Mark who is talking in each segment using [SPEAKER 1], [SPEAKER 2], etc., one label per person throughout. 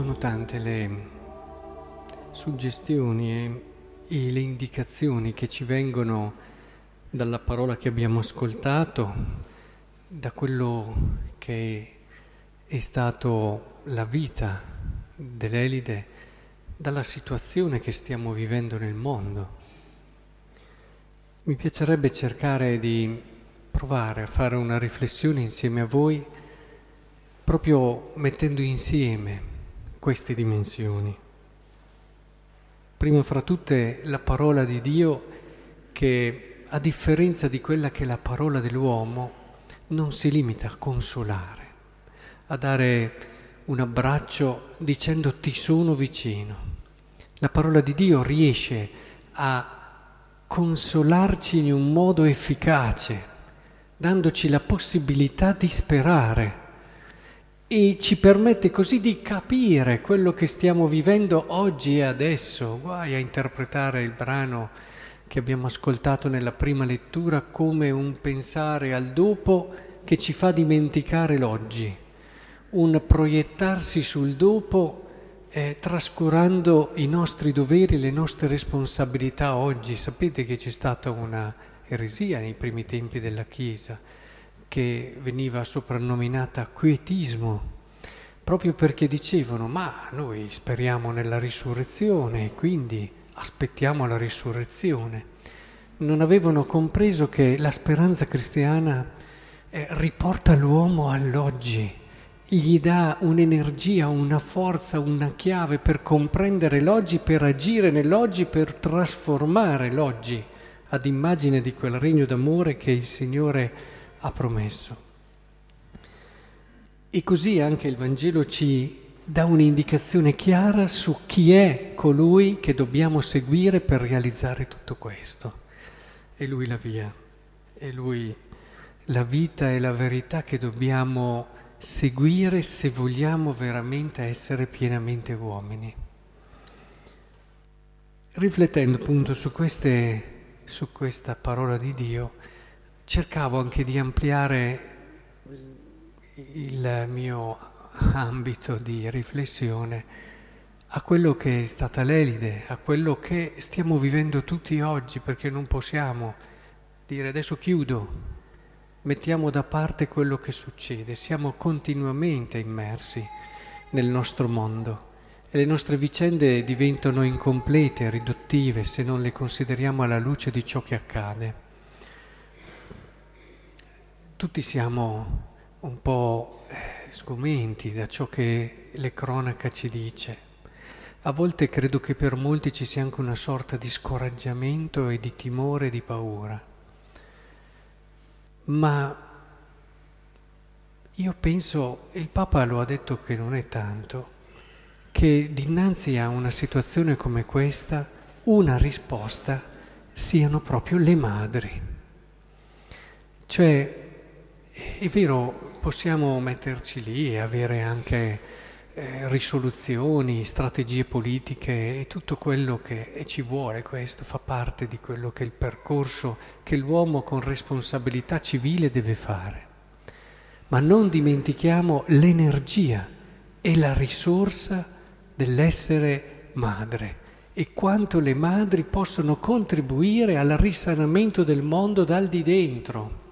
[SPEAKER 1] Sono tante le suggestioni e, e, le indicazioni che ci vengono dalla parola che abbiamo ascoltato, da quello che è stato la vita dell'Elide, dalla situazione che stiamo vivendo nel mondo. Mi piacerebbe cercare di provare a fare una riflessione insieme a voi, proprio mettendo insieme queste dimensioni. Prima fra tutte la parola di Dio che, a differenza di quella che è la parola dell'uomo, non si limita a consolare, a dare un abbraccio dicendo ti sono vicino. La parola di Dio riesce a consolarci in un modo efficace, dandoci la possibilità di sperare e ci permette così di capire quello che stiamo vivendo oggi e adesso. Guai a interpretare il brano che abbiamo ascoltato nella prima lettura come un pensare al dopo che ci fa dimenticare l'oggi, un proiettarsi sul dopo eh, trascurando i nostri doveri, le nostre responsabilità oggi. Sapete che c'è stata una eresia nei primi tempi della Chiesa che veniva soprannominata quietismo, proprio perché dicevano ma noi speriamo nella risurrezione quindi aspettiamo la risurrezione. Non avevano compreso che la speranza cristiana eh, riporta l'uomo all'oggi, gli dà un'energia, una forza, una chiave per comprendere l'oggi, per agire nell'oggi, per trasformare l'oggi ad immagine di quel regno d'amore che il Signore ha promesso. E così anche il Vangelo ci dà un'indicazione chiara su chi è colui che dobbiamo seguire per realizzare tutto questo. È lui la via, è lui la vita e la verità che dobbiamo seguire se vogliamo veramente essere pienamente uomini. Riflettendo appunto su, queste, su questa parola di Dio, cercavo anche di ampliare il mio ambito di riflessione a quello che è stata l'Elide, a quello che stiamo vivendo tutti oggi, perché non possiamo dire adesso chiudo, mettiamo da parte quello che succede, siamo continuamente immersi nel nostro mondo e le nostre vicende diventano incomplete, riduttive se non le consideriamo alla luce di ciò che accade tutti siamo un po' eh, sgomenti da ciò che le cronaca ci dice. A volte credo che per molti ci sia anche una sorta di scoraggiamento e di timore e di paura. Ma io penso, il Papa lo ha detto che non è tanto, che dinanzi a una situazione come questa una risposta siano proprio le madri. Cioè è vero, possiamo metterci lì e avere anche eh, risoluzioni, strategie politiche e tutto quello che ci vuole questo, fa parte di quello che è il percorso che l'uomo con responsabilità civile deve fare. Ma non dimentichiamo l'energia e la risorsa dell'essere madre e quanto le madri possono contribuire al risanamento del mondo dal di dentro.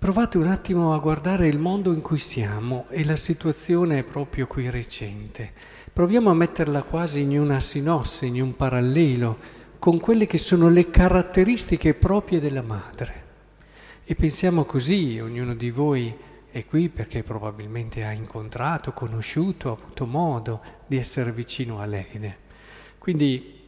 [SPEAKER 1] Provate un attimo a guardare il mondo in cui siamo e la situazione è proprio qui recente. Proviamo a metterla quasi in una sinosse, in un parallelo con quelle che sono le caratteristiche proprie della madre. E pensiamo così, ognuno di voi è qui perché probabilmente ha incontrato, conosciuto, ha avuto modo di essere vicino a lei. Quindi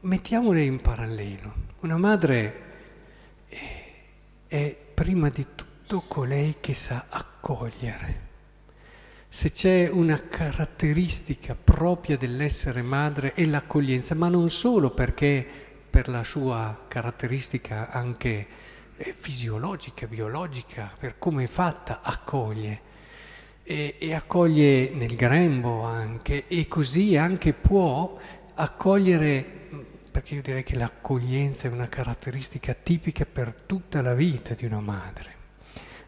[SPEAKER 1] mettiamole in parallelo. Una madre è prima di tutto colei che sa accogliere. Se c'è una caratteristica propria dell'essere madre è l'accoglienza, ma non solo perché per la sua caratteristica anche eh, fisiologica, biologica, per come è fatta, accoglie. E, e accoglie nel grembo anche, e così anche può accogliere perché io direi che l'accoglienza è una caratteristica tipica per tutta la vita di una madre.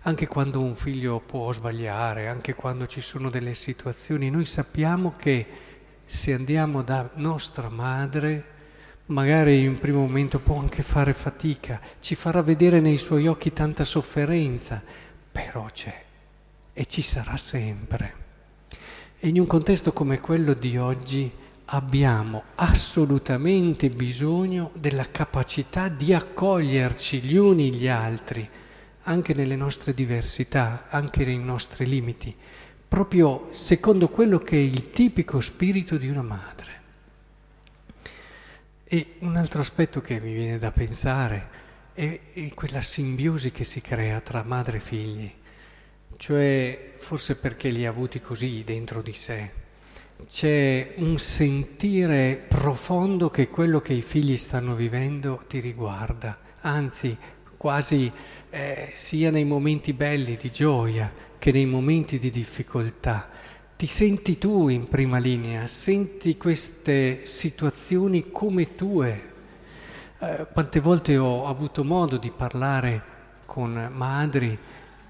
[SPEAKER 1] anche quando un figlio può sbagliare, anche quando ci sono delle situazioni, noi sappiamo che se andiamo da nostra madre, magari in un primo momento può anche fare fatica, ci farà vedere nei suoi occhi tanta sofferenza, però c'è e ci sarà sempre. E in un contesto come quello di oggi abbiamo assolutamente bisogno della capacità di accoglierci gli uni gli altri, anche nelle nostre diversità, anche nei nostri limiti proprio secondo quello che è il tipico spirito di una madre. E un altro aspetto che mi viene da pensare è, è quella simbiosi che si crea tra madre e figli, cioè forse perché li ha avuti così dentro di sé. C'è un sentire profondo che quello che i figli stanno vivendo ti riguarda, anzi quasi eh, sia nei momenti belli di gioia che nei momenti di difficoltà ti senti tu in prima linea, senti queste situazioni come tue. Eh, quante volte ho avuto modo di parlare con madri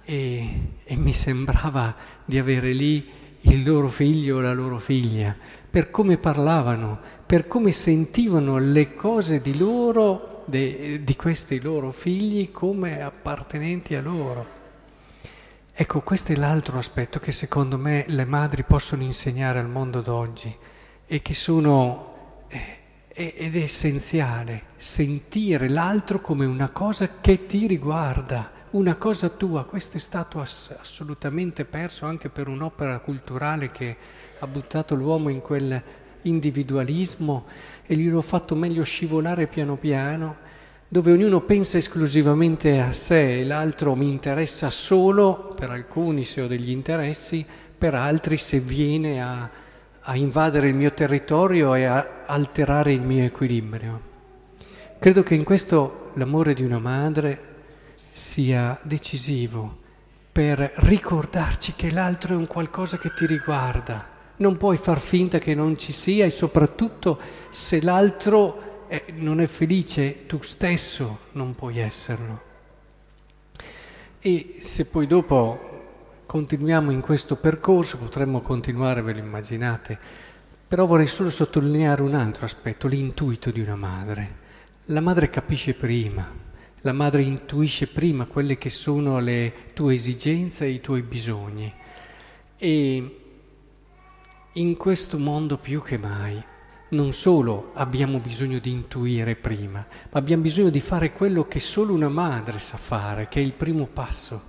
[SPEAKER 1] e, e mi sembrava di avere lì il loro figlio o la loro figlia, per come parlavano, per come sentivano le cose di loro, de, di questi loro figli, come appartenenti a loro. Ecco, questo è l'altro aspetto che secondo me le madri possono insegnare al mondo d'oggi e che sono, eh, ed è essenziale, sentire l'altro come una cosa che ti riguarda, una cosa tua. Questo è stato ass- assolutamente perso anche per un'opera culturale che ha buttato l'uomo in quel individualismo e glielo fatto meglio scivolare piano piano dove ognuno pensa esclusivamente a sé e l'altro mi interessa solo, per alcuni se ho degli interessi, per altri se viene a, a invadere il mio territorio e a alterare il mio equilibrio. Credo che in questo l'amore di una madre sia decisivo per ricordarci che l'altro è un qualcosa che ti riguarda. Non puoi far finta che non ci sia e soprattutto se l'altro eh, non è felice, tu stesso non puoi esserlo. E se poi dopo continuiamo in questo percorso, potremmo continuare, ve lo immaginate, però vorrei solo sottolineare un altro aspetto, l'intuito di una madre. La madre capisce prima, la madre intuisce prima quelle che sono le tue esigenze e i tuoi bisogni. E in questo mondo più che mai non solo abbiamo bisogno di intuire prima, ma abbiamo bisogno di fare quello che solo una madre sa fare, che è il primo passo.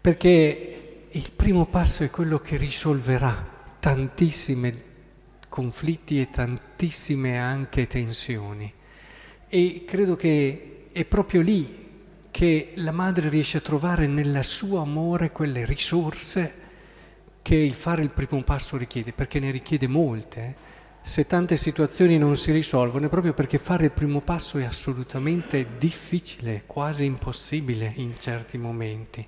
[SPEAKER 1] Perché il primo passo è quello che risolverà tantissimi conflitti e tantissime anche tensioni. E credo che è proprio lì che la madre riesce a trovare nel suo amore quelle risorse che il fare il primo passo richiede, perché ne richiede molte. Eh? se tante situazioni non si risolvono è proprio perché fare il primo passo è assolutamente difficile, quasi impossibile in certi momenti.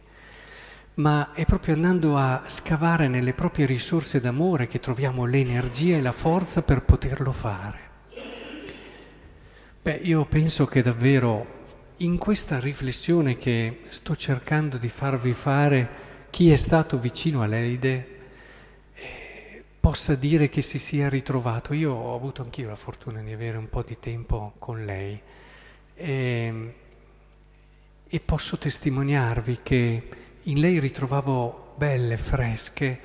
[SPEAKER 1] Ma è proprio andando a scavare nelle proprie risorse d'amore che troviamo l'energia e la forza per poterlo fare. Beh, io penso che davvero in questa riflessione che sto cercando di farvi fare chi è stato vicino a Leide, possa dire che si sia ritrovato. Io ho avuto anch'io la fortuna di avere un po' di tempo con lei e, ehm, e posso testimoniarvi che in lei ritrovavo belle, fresche,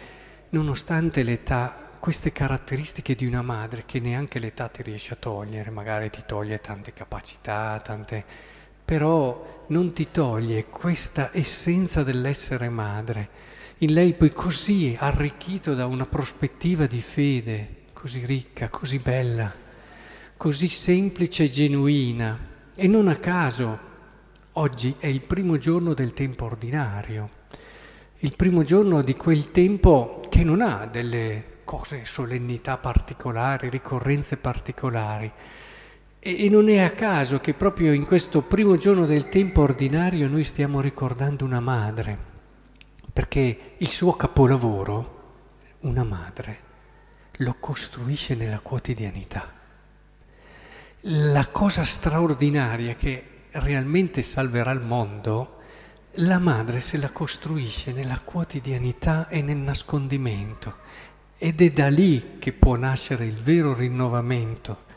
[SPEAKER 1] nonostante l'età, queste caratteristiche di una madre che neanche l'età ti riesce a togliere, magari ti toglie tante capacità, tante... però non ti toglie questa essenza dell'essere madre in lei poi così arricchito da una prospettiva di fede così ricca, così bella, così semplice e genuina. E non a caso oggi è il primo giorno del tempo ordinario, il primo giorno di quel tempo che non ha delle cose, solennità particolari, ricorrenze particolari. E, non è a caso che proprio in questo primo giorno del tempo ordinario noi stiamo ricordando una madre perché il suo capolavoro, una madre, lo costruisce nella quotidianità. La cosa straordinaria che realmente salverà il mondo la madre se la costruisce nella quotidianità e nel nascondimento ed è da lì che può nascere il vero rinnovamento,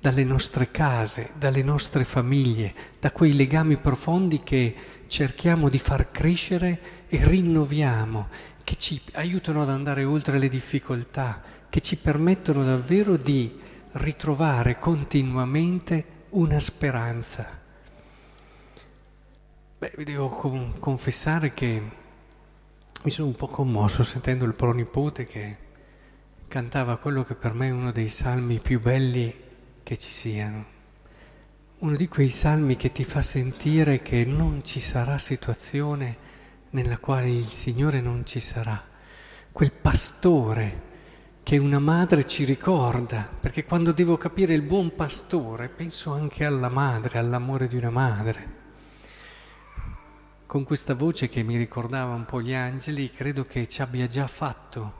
[SPEAKER 1] dalle nostre case, dalle nostre famiglie, da quei legami profondi che cerchiamo di far crescere e rinnoviamo, che ci aiutano ad andare oltre le difficoltà, che ci permettono davvero di ritrovare continuamente una speranza. Beh, vi devo confessare che mi sono un po' commosso sentendo il pronipote che cantava quello che per me è uno dei salmi più belli che ci siano. Uno di quei salmi che ti fa sentire che non ci sarà situazione nella quale il Signore non ci sarà. Quel pastore che una madre ci ricorda, perché quando devo capire il buon pastore penso anche alla madre, all'amore di una madre con questa voce che mi ricordava un po' gli angeli, credo che ci abbia già fatto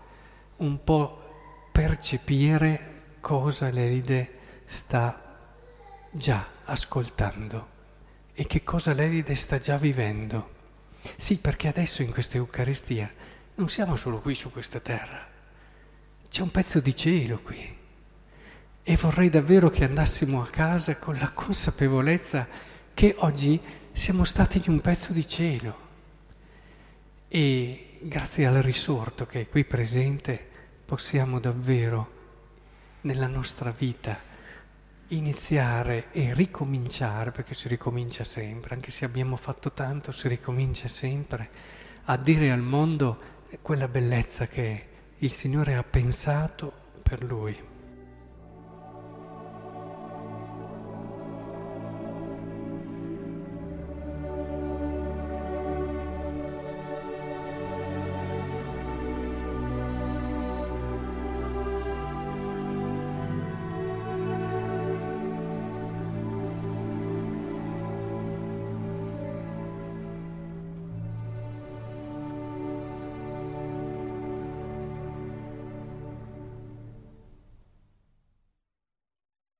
[SPEAKER 1] un po' percepire cosa l'Elide sta già ascoltando e che cosa l'Elide sta già vivendo. Sì, perché adesso in questa Eucaristia non siamo solo qui su questa terra, c'è un pezzo di cielo qui. E vorrei davvero che andassimo a casa con la consapevolezza che oggi siamo stati di un pezzo di cielo e grazie al risorto che è qui presente possiamo davvero nella nostra vita iniziare e ricominciare, perché si ricomincia sempre, anche se abbiamo fatto tanto, si ricomincia sempre, a dire al mondo quella bellezza che il Signore ha pensato per Lui.